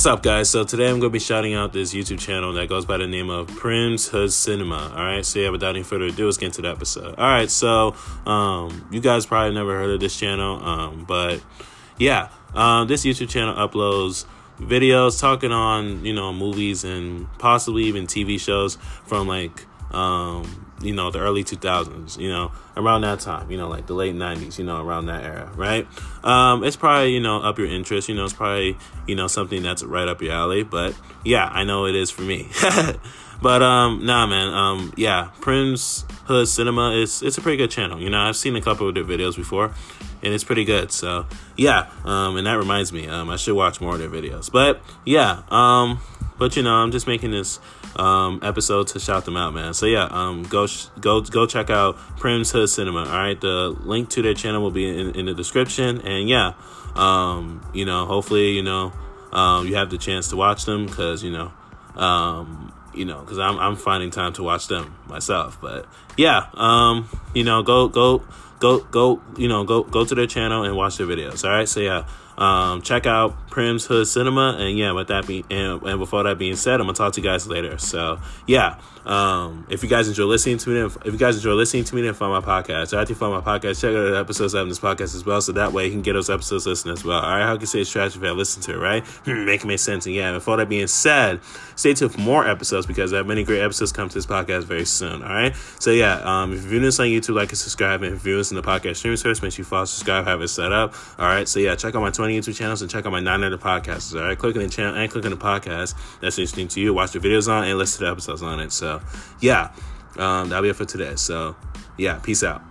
What's up, guys? So today I'm going to be shouting out this YouTube channel that goes by the name of Prim's Hood Cinema. All right, so yeah, without any further ado, let's get into the episode. All right, so um, you guys probably never heard of this channel, um, but yeah, um, this YouTube channel uploads videos talking on you know movies and possibly even TV shows from like um, you know, the early 2000s, you know, around that time, you know, like the late 90s, you know, around that era, right? Um, it's probably, you know, up your interest, you know, it's probably, you know, something that's right up your alley, but yeah, I know it is for me. but um, nah, man, um, yeah, Prince Hood Cinema is it's a pretty good channel. You know, I've seen a couple of their videos before, and it's pretty good. So yeah, um, and that reminds me, um, I should watch more of their videos. But yeah, um, but you know, I'm just making this um, episode to shout them out, man. So yeah, um, go sh- go go check out Prim's Hood Cinema. All right, the link to their channel will be in, in the description, and yeah, um, you know, hopefully, you know, um, you have the chance to watch them because you know, um, you know, because I'm I'm finding time to watch them myself. But yeah, um, you know, go go go go you know go go to their channel and watch their videos. All right, so yeah. Um, check out Prim's Hood Cinema, and yeah, with that being and, and before that being said, I'm gonna talk to you guys later. So yeah, um, if you guys enjoy listening to me, if, if you guys enjoy listening to me, then find my podcast. After you find my podcast, check out the episodes of this podcast as well, so that way you can get those episodes listened as well. All right, how can you say it's trash if I listen to it, right? Hmm, make it make sense. And yeah, before that being said, stay tuned for more episodes because I have many great episodes come to this podcast very soon. All right, so yeah, um, if you're viewing this on YouTube, like and subscribe, and if you're in the podcast streaming service, make sure you follow, subscribe, have it set up. All right, so yeah, check out my 20 YouTube channels and check out my nine other podcasts. All right, click on the channel and click on the podcast that's interesting to you. Watch the videos on and listen to the episodes on it. So yeah, um, that'll be it for today. So yeah, peace out.